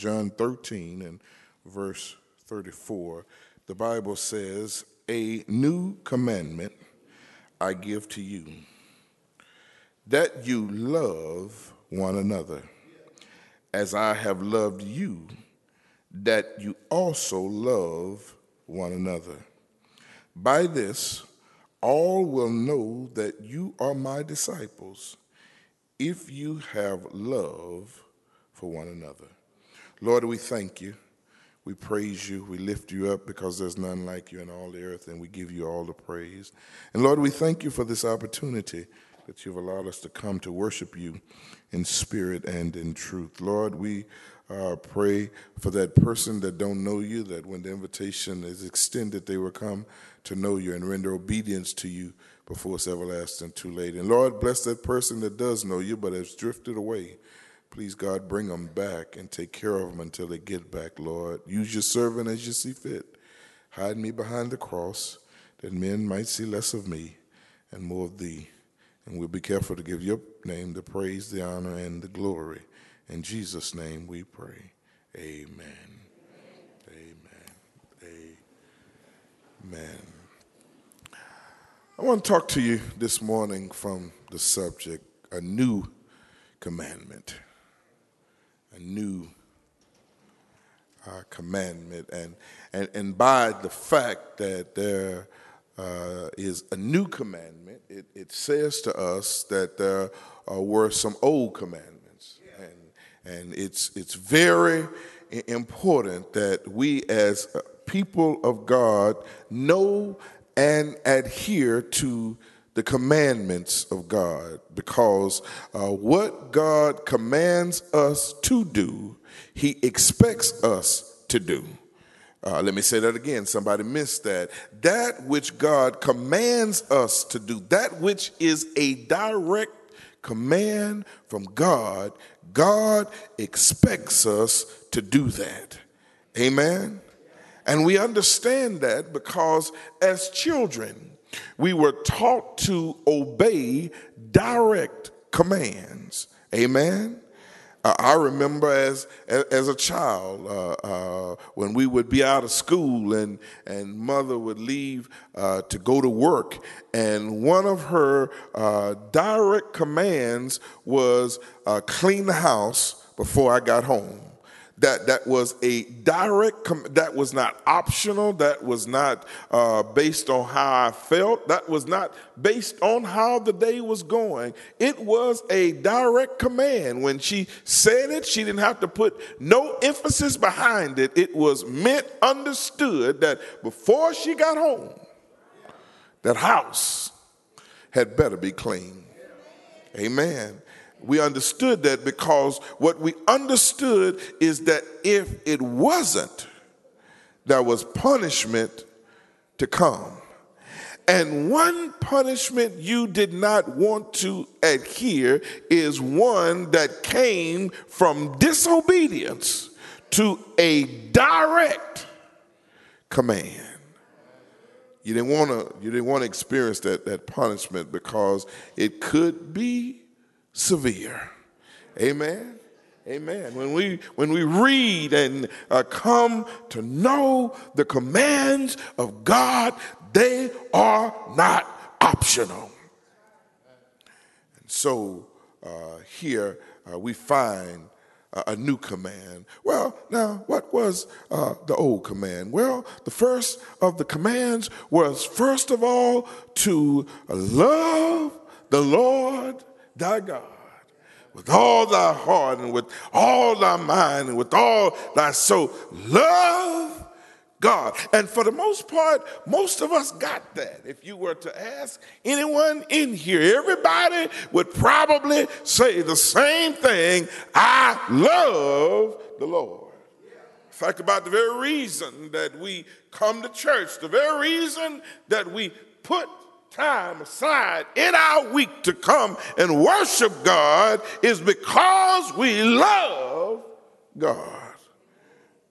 John 13 and verse 34, the Bible says, A new commandment I give to you, that you love one another, as I have loved you, that you also love one another. By this, all will know that you are my disciples if you have love for one another. Lord, we thank you. We praise you. We lift you up because there's none like you in all the earth, and we give you all the praise. And Lord, we thank you for this opportunity that you've allowed us to come to worship you in spirit and in truth. Lord, we uh, pray for that person that don't know you, that when the invitation is extended, they will come to know you and render obedience to you before it's everlasting too late. And Lord, bless that person that does know you but has drifted away. Please, God, bring them back and take care of them until they get back, Lord. Use your servant as you see fit. Hide me behind the cross that men might see less of me and more of thee. And we'll be careful to give your name the praise, the honor, and the glory. In Jesus' name we pray. Amen. Amen. Amen. I want to talk to you this morning from the subject a new commandment. A new uh, commandment. And, and, and by the fact that there uh, is a new commandment, it, it says to us that there uh, were some old commandments. And, and it's, it's very important that we, as people of God, know and adhere to the commandments of God because uh, what God commands us to do, He expects us to do. Uh, let me say that again. Somebody missed that. That which God commands us to do, that which is a direct command from God, God expects us to do that. Amen? And we understand that because as children, we were taught to obey direct commands. Amen? I remember as as a child uh, uh, when we would be out of school and and mother would leave uh, to go to work, and one of her uh, direct commands was uh, clean the house before I got home that that was a direct that was not optional that was not uh, based on how i felt that was not based on how the day was going. It was a direct command. When she said it she didn't have to put no emphasis behind it. It was meant understood that before she got home that house had better be clean. Amen we understood that because what we understood is that if it wasn't, there was punishment to come. And one punishment you did not want to adhere is one that came from disobedience to a direct command. You didn't want to you didn't want to experience that, that punishment because it could be severe. Amen. Amen. When we when we read and uh, come to know the commands of God, they are not optional. And so uh, here uh, we find a new command. Well, now, what was uh, the old command? Well, the first of the commands was first of all to love the Lord thy God with all thy heart and with all thy mind and with all thy soul. Love God. And for the most part, most of us got that. If you were to ask anyone in here, everybody would probably say the same thing I love the Lord. In fact, about the very reason that we come to church, the very reason that we put time aside in our week to come and worship God is because we love God.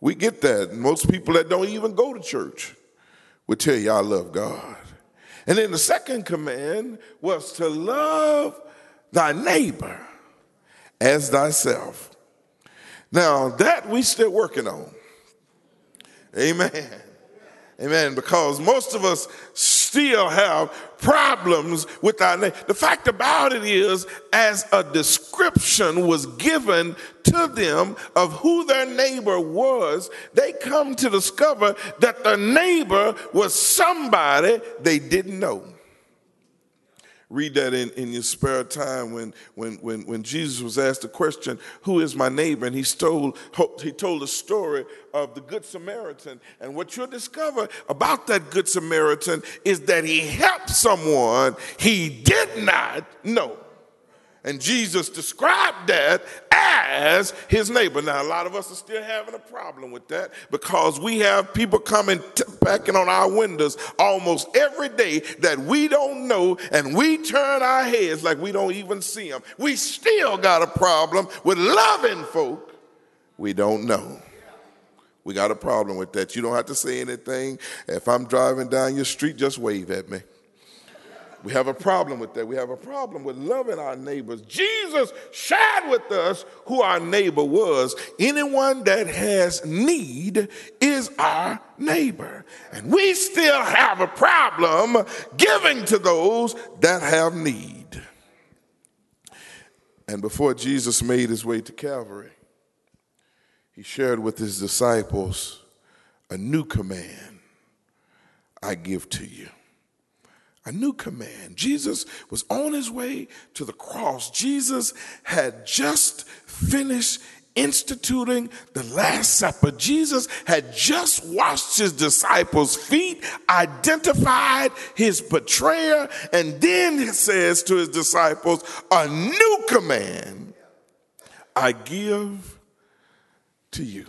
We get that. Most people that don't even go to church would tell you, I love God. And then the second command was to love thy neighbor as thyself. Now, that we still working on. Amen. Amen. Because most of us still have problems with our name. The fact about it is, as a description was given to them of who their neighbor was, they come to discover that the neighbor was somebody they didn't know read that in, in your spare time when, when, when, when Jesus was asked the question, Who is my neighbor? And he told, he told the story of the Good Samaritan. And what you'll discover about that Good Samaritan is that he helped someone he did not know. And Jesus described that as his neighbor. Now, a lot of us are still having a problem with that because we have people coming, t- packing on our windows almost every day that we don't know, and we turn our heads like we don't even see them. We still got a problem with loving folk we don't know. We got a problem with that. You don't have to say anything. If I'm driving down your street, just wave at me. We have a problem with that. We have a problem with loving our neighbors. Jesus shared with us who our neighbor was. Anyone that has need is our neighbor. And we still have a problem giving to those that have need. And before Jesus made his way to Calvary, he shared with his disciples a new command I give to you a new command. Jesus was on his way to the cross. Jesus had just finished instituting the Last Supper. Jesus had just washed his disciples' feet, identified his betrayer, and then he says to his disciples, A new command I give to you.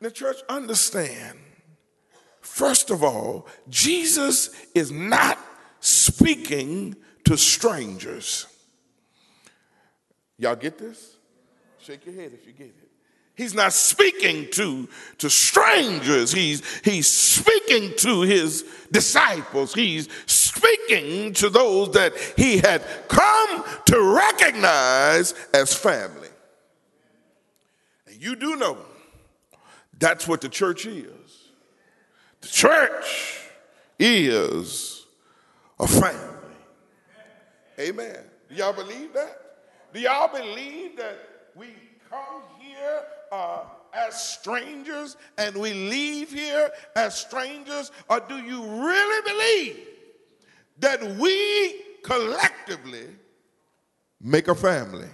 Now, church, understand First of all, Jesus is not speaking to strangers. Y'all get this? Shake your head if you get it. He's not speaking to, to strangers. He's, he's speaking to his disciples. He's speaking to those that he had come to recognize as family. And you do know that's what the church is. The church is a family. Amen. Do y'all believe that? Do y'all believe that we come here uh, as strangers and we leave here as strangers? Or do you really believe that we collectively make a family?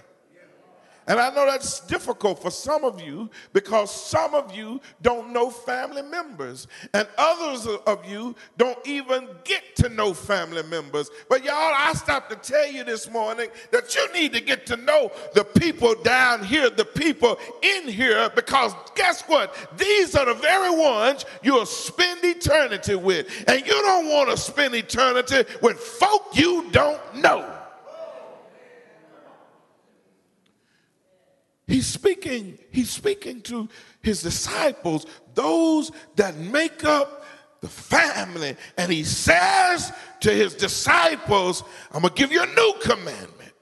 And I know that's difficult for some of you because some of you don't know family members, and others of you don't even get to know family members. But y'all, I stopped to tell you this morning that you need to get to know the people down here, the people in here, because guess what? These are the very ones you'll spend eternity with. And you don't want to spend eternity with folk you don't know. He's speaking, he's speaking to his disciples, those that make up the family. And he says to his disciples, I'm going to give you a new commandment.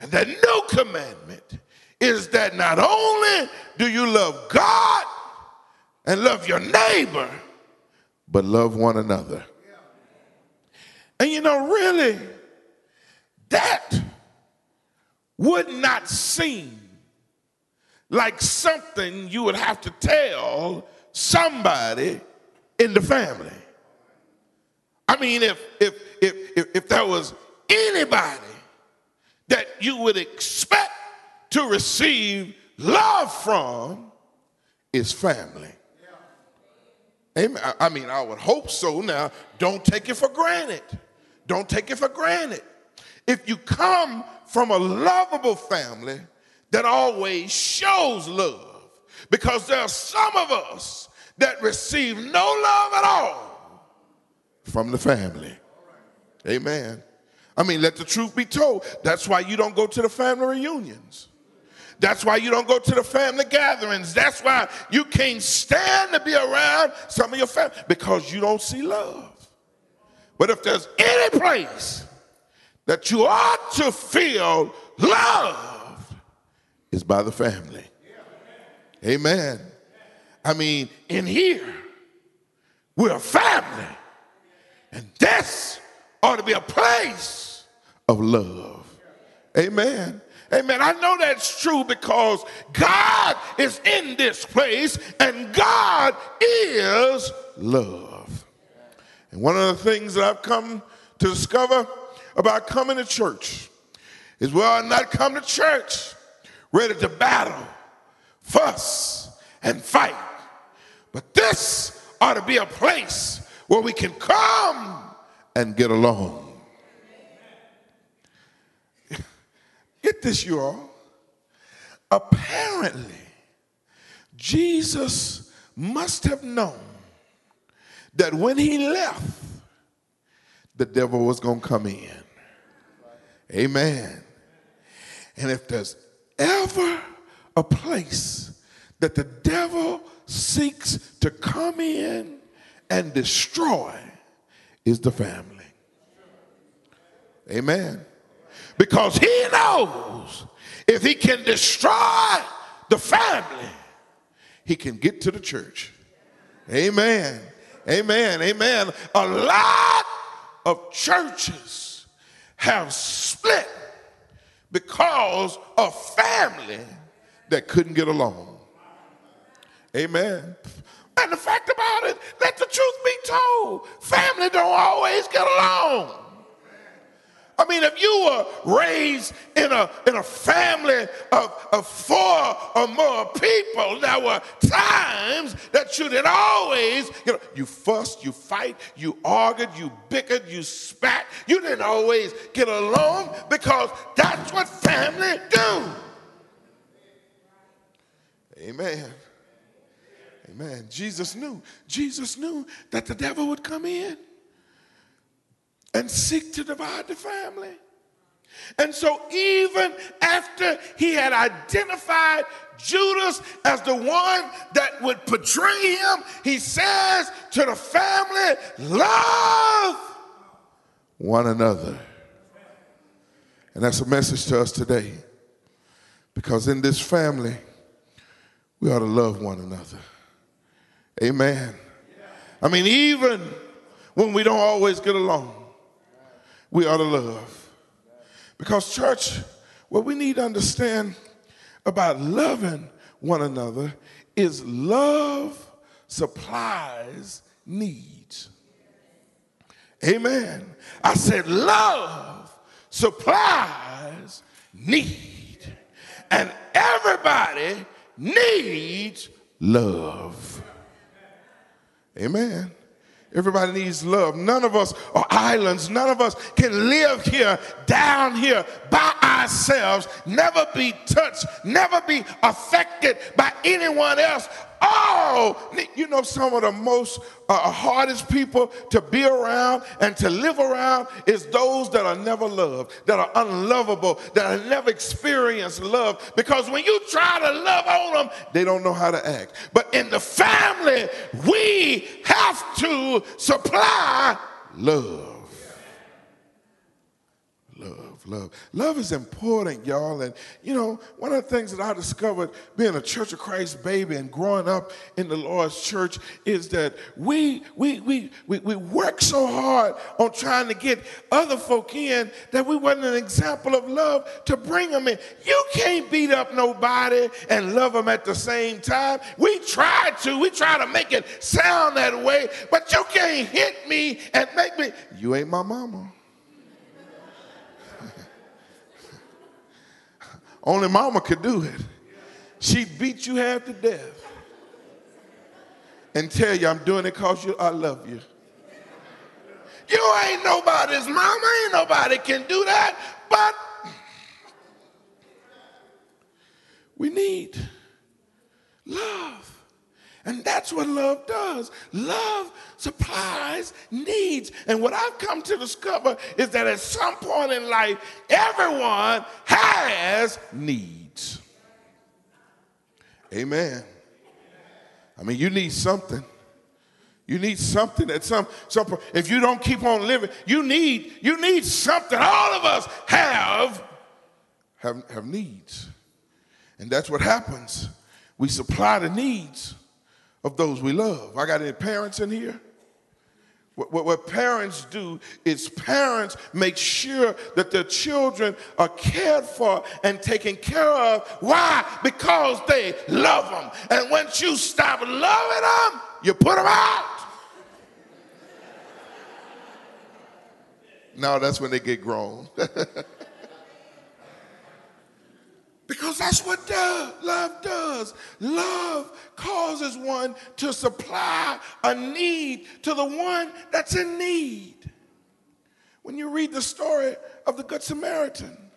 And that new commandment is that not only do you love God and love your neighbor, but love one another. And you know, really, that would not seem like something you would have to tell somebody in the family. I mean, if if if if, if there was anybody that you would expect to receive love from, is family. Amen. I mean, I would hope so. Now, don't take it for granted. Don't take it for granted. If you come from a lovable family, that always shows love. Because there are some of us that receive no love at all from the family. Amen. I mean, let the truth be told. That's why you don't go to the family reunions. That's why you don't go to the family gatherings. That's why you can't stand to be around some of your family because you don't see love. But if there's any place that you ought to feel love, is by the family. Amen. I mean, in here, we're a family. And this ought to be a place of love. Amen. Amen. I know that's true because God is in this place and God is love. And one of the things that I've come to discover about coming to church is well, not come to church ready to battle, fuss, and fight. But this ought to be a place where we can come and get along. Get this, you all. Apparently, Jesus must have known that when he left, the devil was going to come in. Amen. And if there's ever a place that the devil seeks to come in and destroy, is the family. Amen. Because he knows if he can destroy the family, he can get to the church. Amen. Amen. Amen. A lot of churches have split because of family that couldn't get along. Amen. And the fact about it, let the truth be told, family don't always get along. I mean, if you were raised in a, in a family of, of four or more people, there were times that you didn't always, you know, you fussed, you fight, you argued, you bickered, you spat. You didn't always get along because that's what family do. Amen. Amen. Jesus knew. Jesus knew that the devil would come in and seek to divide the family. And so, even after he had identified Judas as the one that would betray him, he says to the family, Love one another. And that's a message to us today. Because in this family, we ought to love one another. Amen. I mean, even when we don't always get along, we ought to love. Because, church, what we need to understand about loving one another is love supplies needs. Amen. I said, love supplies need. And everybody needs love. Amen. Everybody needs love. None of us are islands. None of us can live here, down here, by ourselves, never be touched, never be affected by anyone else. Oh, you know, some of the most uh, hardest people to be around and to live around is those that are never loved, that are unlovable, that have never experienced love. Because when you try to love on them, they don't know how to act. But in the family, we have to supply love love. Love Love is important, y'all. And you know, one of the things that I discovered being a Church of Christ baby and growing up in the Lord's church is that we we we we, we work so hard on trying to get other folk in that we wasn't an example of love to bring them in. You can't beat up nobody and love them at the same time. We try to, we try to make it sound that way, but you can't hit me and make me. You ain't my mama. Only mama could do it. She'd beat you half to death and tell you, I'm doing it because you, I love you. You ain't nobody's mama, ain't nobody can do that, but we need love. And that's what love does. Love supplies needs. And what I've come to discover is that at some point in life, everyone has needs. Amen. I mean, you need something. You need something at some some point. If you don't keep on living, you need you need something. All of us have have, have needs. And that's what happens. We supply the needs of those we love. I got any parents in here? What, what, what, parents do is parents make sure that their children are cared for and taken care of. Why? Because they love them. And once you stop loving them, you put them out. now that's when they get grown. Because that's what does, love does. Love causes one to supply a need to the one that's in need. When you read the story of the Good Samaritan,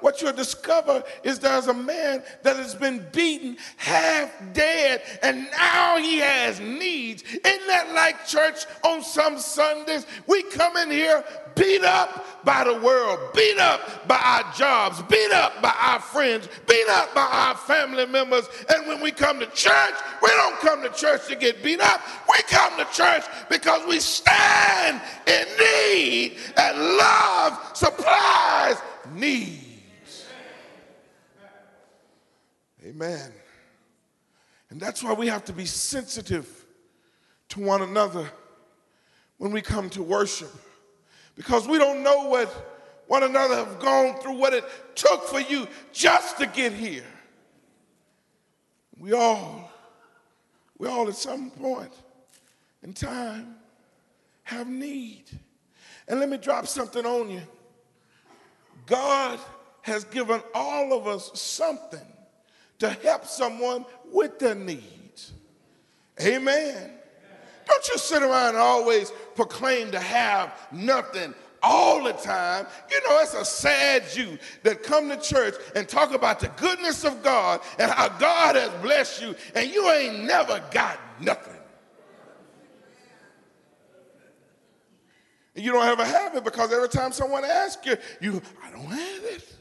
what you'll discover is there's a man that has been beaten, half dead, and now he has needs. Isn't that like church on some Sundays? We come in here beat up by the world, beat up by our jobs, beat up by our friends, beat up by our family members. And when we come to church, we don't come to church to get beat up. We come to church because we stand in need and love supplies need. Amen. And that's why we have to be sensitive to one another when we come to worship. Because we don't know what one another have gone through, what it took for you just to get here. We all, we all at some point in time have need. And let me drop something on you. God has given all of us something to help someone with their needs. Amen. Don't you sit around and always proclaim to have nothing all the time. You know, it's a sad you that come to church and talk about the goodness of God and how God has blessed you, and you ain't never got nothing. And you don't ever have it because every time someone asks you, you, I don't have it.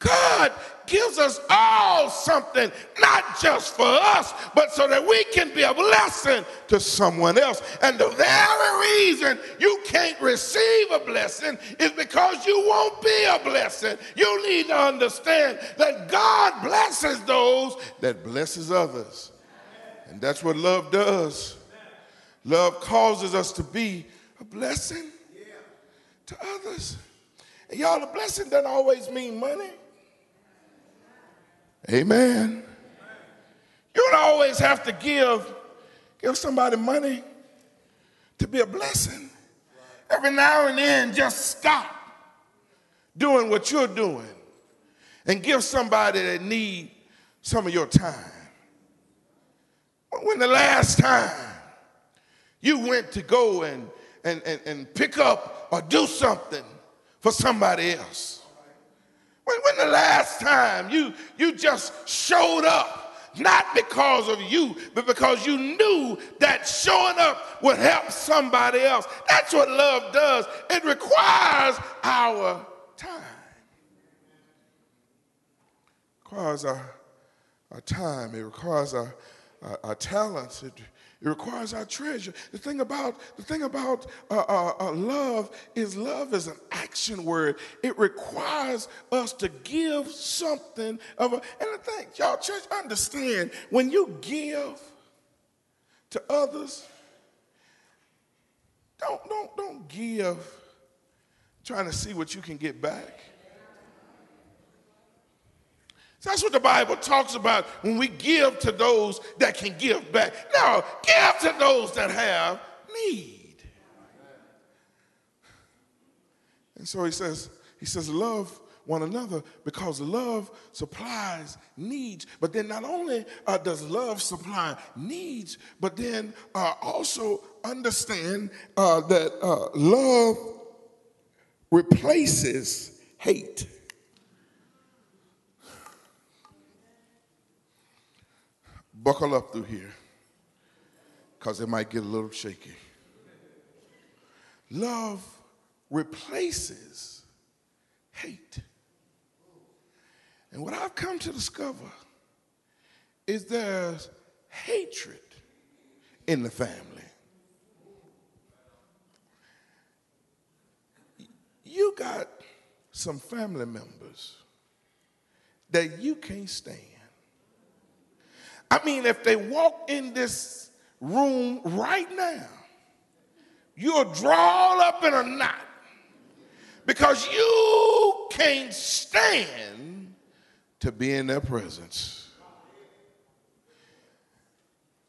God gives us all something, not just for us, but so that we can be a blessing to someone else. And the very reason you can't receive a blessing is because you won't be a blessing. You need to understand that God blesses those that blesses others. And that's what love does. Love causes us to be a blessing to others. And y'all, a blessing doesn't always mean money. Amen. You don't always have to give, give somebody money to be a blessing. Every now and then, just stop doing what you're doing and give somebody that need some of your time. When the last time you went to go and, and, and, and pick up or do something for somebody else? When, when the last time you, you just showed up, not because of you, but because you knew that showing up would help somebody else. That's what love does. It requires our time. It requires our, our time. It requires our, our, our talents. It it requires our treasure. The thing about the thing about uh, uh, uh, love is love is an action word. It requires us to give something of a. And the thing, y'all, church, understand when you give to others, don't don't don't give trying to see what you can get back. That's what the Bible talks about when we give to those that can give back. No, give to those that have need. And so he says, he says, love one another because love supplies needs. But then not only uh, does love supply needs, but then uh, also understand uh, that uh, love replaces hate. Buckle up through here because it might get a little shaky. Love replaces hate. And what I've come to discover is there's hatred in the family. You got some family members that you can't stand. I mean, if they walk in this room right now, you'll draw up in a knot because you can't stand to be in their presence.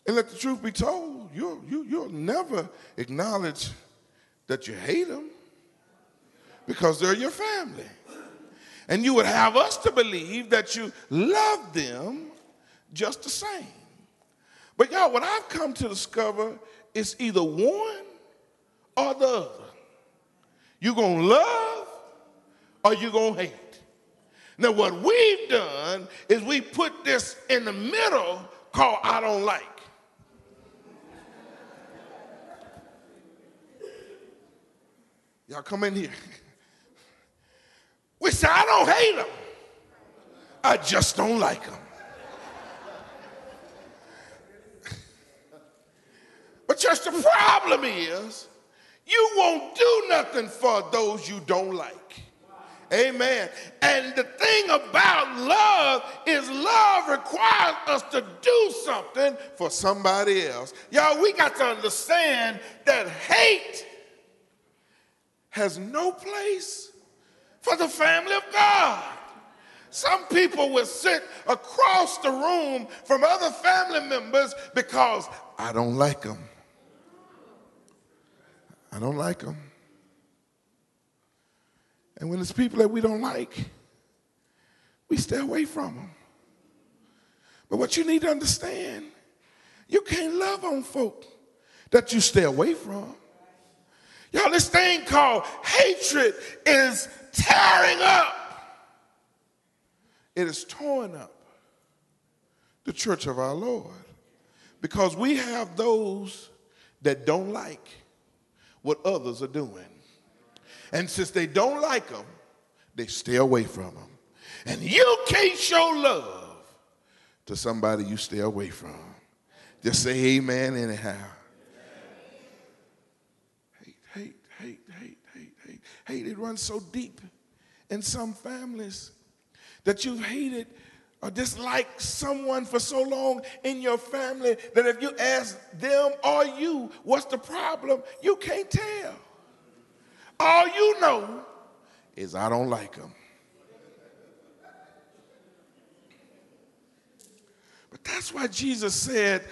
And let the truth be told, you'll, you, you'll never acknowledge that you hate them because they're your family. And you would have us to believe that you love them just the same. But y'all, what I've come to discover is either one or the other. You're going to love or you're going to hate. Now, what we've done is we put this in the middle called I don't like. Y'all come in here. We say, I don't hate them. I just don't like them. But just the problem is, you won't do nothing for those you don't like. Amen. And the thing about love is love requires us to do something for somebody else. Y'all, we got to understand that hate has no place for the family of God. Some people will sit across the room from other family members because I don't like them. I don't like them. And when it's people that we don't like, we stay away from them. But what you need to understand, you can't love on folk that you stay away from. Y'all, this thing called hatred is tearing up. It is torn up the church of our Lord because we have those that don't like what others are doing. And since they don't like them, they stay away from them. And you can't show love to somebody you stay away from. Just say amen anyhow. hate hate, hate, hate, hate, hate. Hate, it runs so deep in some families that you've hated or disliked someone for so long in your family that if you ask them or you what's the problem, you can't tell. All you know is I don't like them. But that's why Jesus said,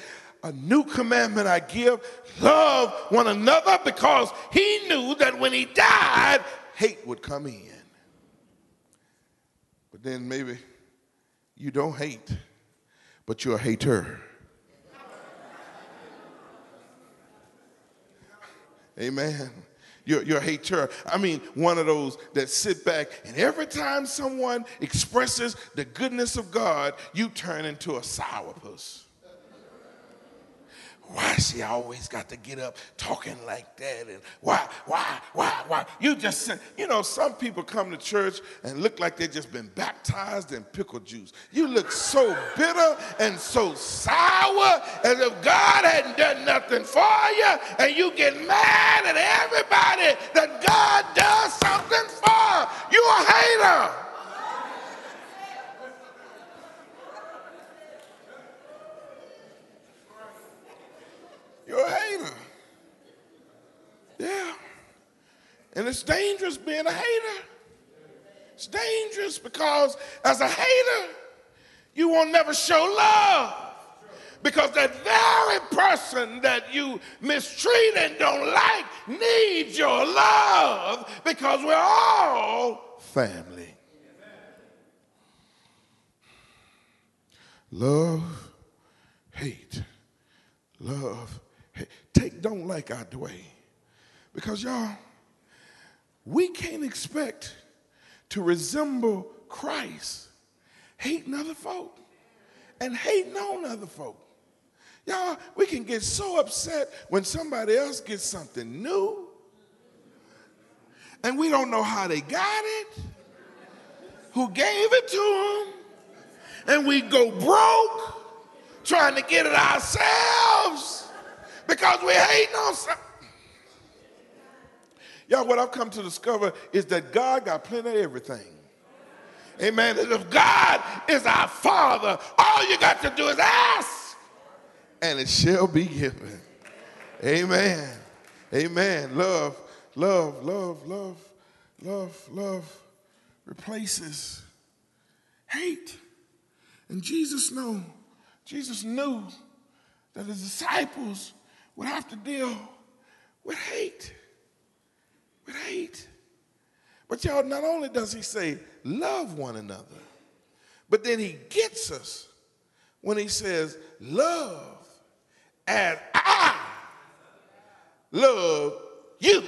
a new commandment I give love one another because he knew that when he died, hate would come in. But then maybe you don't hate, but you're a hater. Amen. You're, you're a hater. I mean, one of those that sit back and every time someone expresses the goodness of God, you turn into a sourpuss. Why she always got to get up talking like that? And why, why, why, why? You just said, you know, some people come to church and look like they've just been baptized in pickle juice. You look so bitter and so sour as if God hadn't done nothing for you, and you get mad at everybody that God does something for. You a hater. You're a hater. Yeah. And it's dangerous being a hater. It's dangerous because as a hater, you won't never show love. Because that very person that you mistreat and don't like needs your love because we're all family. Love, hate, love, take don't like out the way. Because y'all, we can't expect to resemble Christ hating other folk and hating on other folk. Y'all, we can get so upset when somebody else gets something new and we don't know how they got it, who gave it to them, and we go broke trying to get it ourselves because we're hating on something. Y'all, what I've come to discover is that God got plenty of everything. Amen. If God is our Father, all you got to do is ask, and it shall be given. Amen. Amen. Love, love, love, love, love, love replaces hate. And Jesus knew, Jesus knew that his disciples would have to deal with hate. With hate. But y'all, not only does he say, love one another, but then he gets us when he says, love as I love you.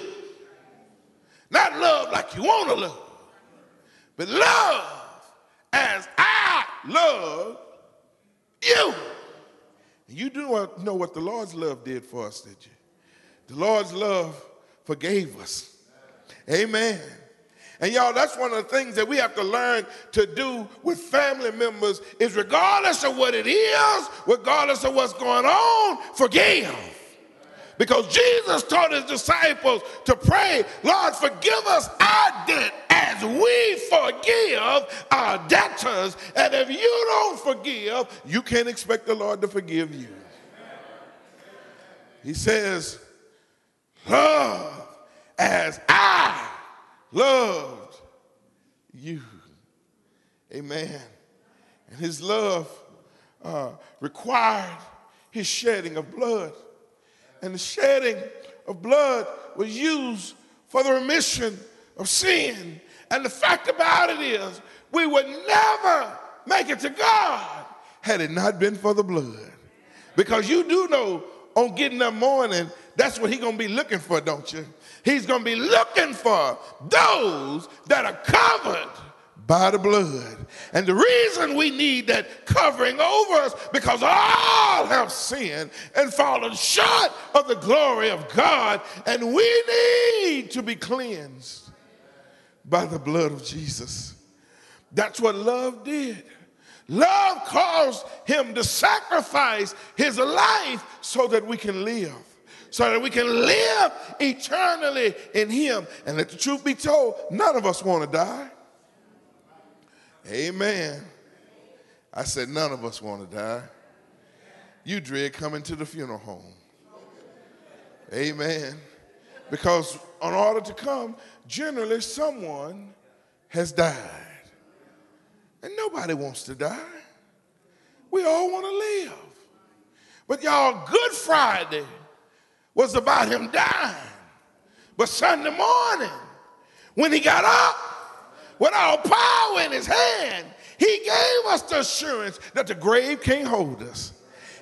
Not love like you want to love, but love as I love you. You do know what the Lord's love did for us, did you? The Lord's love forgave us. Amen. And y'all, that's one of the things that we have to learn to do with family members is regardless of what it is, regardless of what's going on, forgive. Because Jesus taught his disciples to pray, Lord, forgive us our debt as we forgive our debtors. And if you don't forgive, you can't expect the Lord to forgive you. He says, Love as I loved you. Amen. And his love uh, required his shedding of blood. And the shedding of blood was used for the remission of sin. And the fact about it is, we would never make it to God had it not been for the blood. Because you do know on getting up morning, that's what he's going to be looking for, don't you? He's going to be looking for those that are covered by the blood. And the reason we need that covering over us because all have sinned and fallen short of the glory of God and we need to be cleansed by the blood of Jesus. That's what love did. Love caused him to sacrifice his life so that we can live so that we can live eternally in Him. And let the truth be told, none of us want to die. Amen. I said, none of us want to die. You dread coming to the funeral home. Amen. Because in order to come, generally someone has died. And nobody wants to die. We all want to live. But y'all, Good Friday was about him dying. But Sunday morning, when he got up with all power in his hand, he gave us the assurance that the grave can't hold us.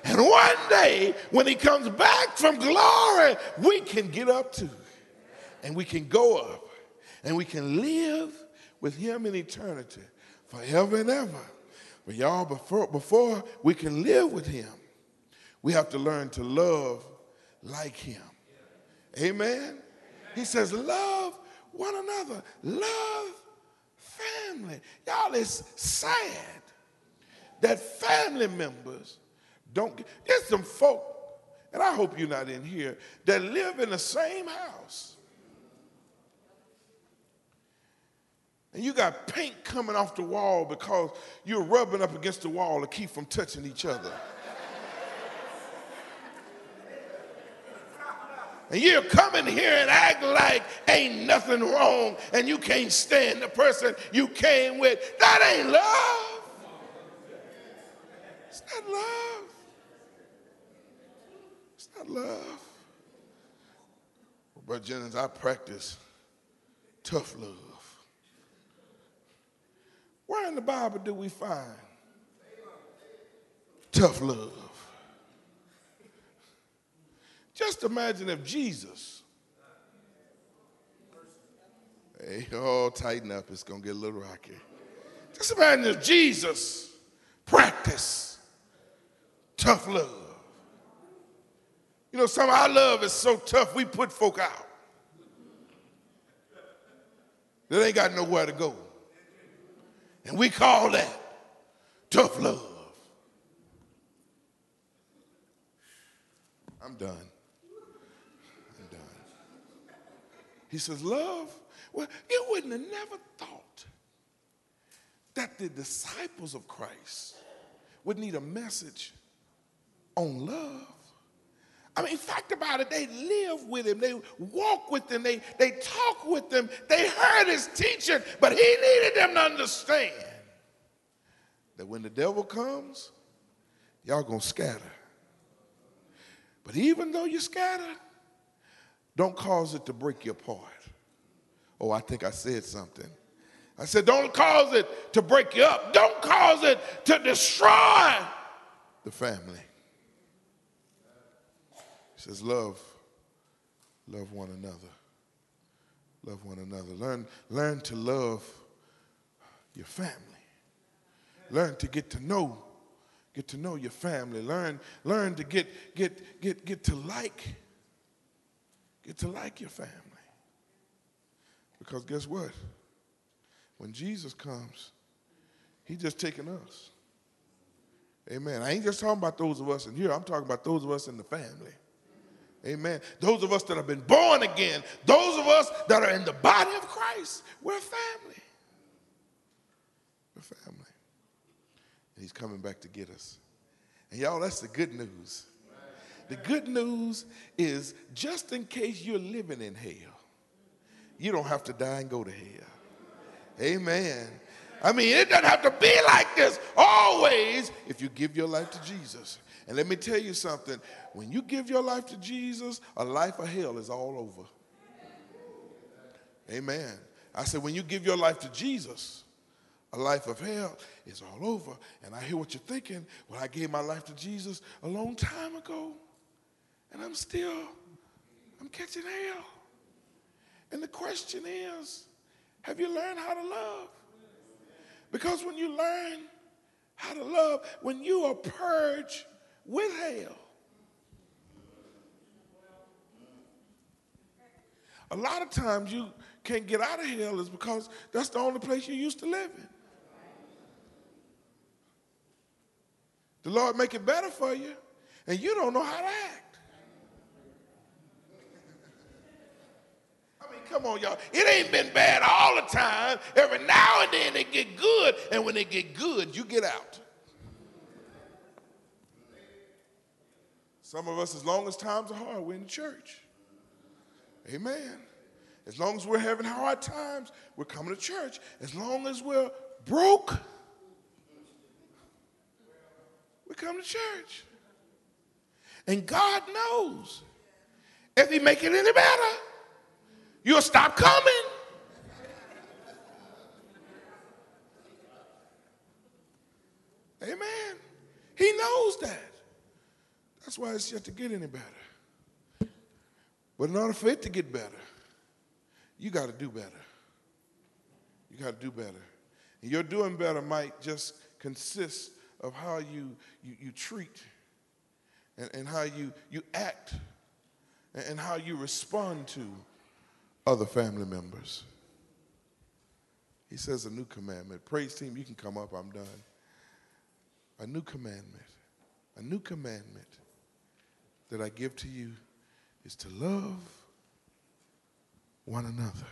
And one day, when he comes back from glory, we can get up to, And we can go up. And we can live with him in eternity forever and ever. But y'all, before, before we can live with him, we have to learn to love like him. Amen. He says, love one another, love family. Y'all, it's sad that family members don't. There's some folk, and I hope you're not in here, that live in the same house. And you got paint coming off the wall because you're rubbing up against the wall to keep from touching each other. And you come in here and act like ain't nothing wrong and you can't stand the person you came with. That ain't love. It's not love. Not love. Well, Brother Jennings, I practice tough love. Where in the Bible do we find tough love? Just imagine if Jesus, hey, oh, tighten up, it's going to get a little rocky. Just imagine if Jesus practiced tough love. You know, some of our love is so tough, we put folk out. They ain't got nowhere to go. And we call that tough love. I'm done. I'm done. He says, Love? Well, you wouldn't have never thought that the disciples of Christ would need a message on love. I mean, fact about it, they live with him, they walk with him, they, they talk with him, they heard his teaching, but he needed them to understand that when the devil comes, y'all gonna scatter. But even though you scatter, don't cause it to break your apart. Oh, I think I said something. I said, don't cause it to break you up. Don't cause it to destroy the family. He says, love, love one another. Love one another. Learn, learn to love your family. Learn to get to know, get to know your family. Learn, learn to get, get, get, get to like, get to like your family. Because guess what? When Jesus comes, He's just taking us. Amen. I ain't just talking about those of us in here, I'm talking about those of us in the family. Amen. Those of us that have been born again, those of us that are in the body of Christ, we're family. We're family. And He's coming back to get us. And y'all, that's the good news. The good news is just in case you're living in hell, you don't have to die and go to hell. Amen. I mean, it doesn't have to be like this always if you give your life to Jesus. And let me tell you something when you give your life to Jesus, a life of hell is all over. Amen. I said, when you give your life to Jesus, a life of hell is all over. And I hear what you're thinking. Well, I gave my life to Jesus a long time ago, and I'm still, I'm catching hell. And the question is, have you learned how to love? Because when you learn how to love, when you are purged with hell, a lot of times you can't get out of hell is because that's the only place you used to live in. The Lord make it better for you, and you don't know how to act. I mean, come on, y'all. It ain't been bad all the time. Every now and then they get good, and when they get good, you get out. Some of us, as long as times are hard, we're in the church. Amen. As long as we're having hard times, we're coming to church. As long as we're broke, we come to church. And God knows if He make it any better, you'll stop coming. Amen. He knows that. That's why it's yet to get any better. But in order for it to get better, you got to do better. You got to do better. And your doing better might just consist of how you, you, you treat and, and how you, you act and, and how you respond to other family members. He says a new commandment. Praise team, you can come up, I'm done. A new commandment. A new commandment that I give to you is to love one another.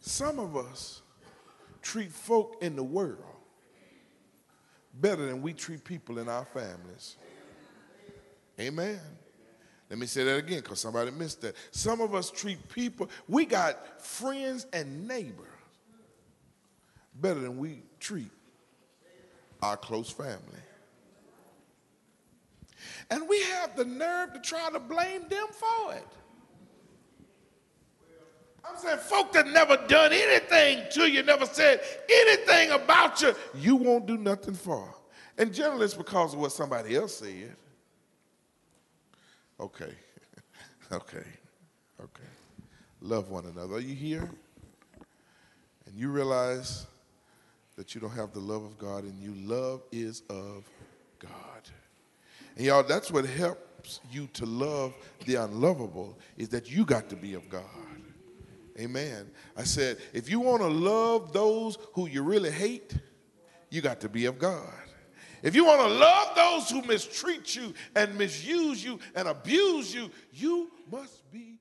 Some of us treat folk in the world better than we treat people in our families. Amen. Let me say that again because somebody missed that. Some of us treat people, we got friends and neighbors better than we treat our close family. And we have the nerve to try to blame them for it. I'm saying folk that never done anything to you, never said anything about you, you won't do nothing for. And generally it's because of what somebody else said. Okay. okay. Okay. Love one another. Are you here? And you realize that you don't have the love of God in you. Love is of God. And y'all, that's what helps you to love the unlovable is that you got to be of God. Amen. I said, if you want to love those who you really hate, you got to be of God. If you want to love those who mistreat you and misuse you and abuse you, you must be